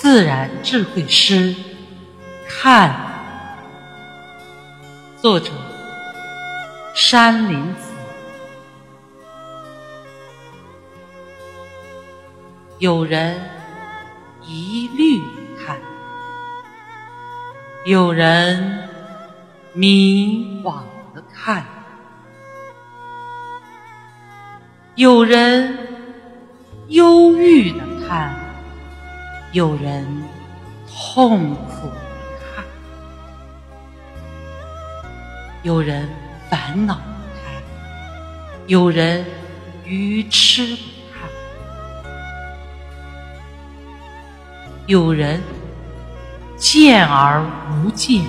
自然智慧诗，看，作者。山林子。有人一律看，有人迷惘的看，有人忧郁的看，有人痛苦，有人烦恼，有人愚痴，有人见而无见。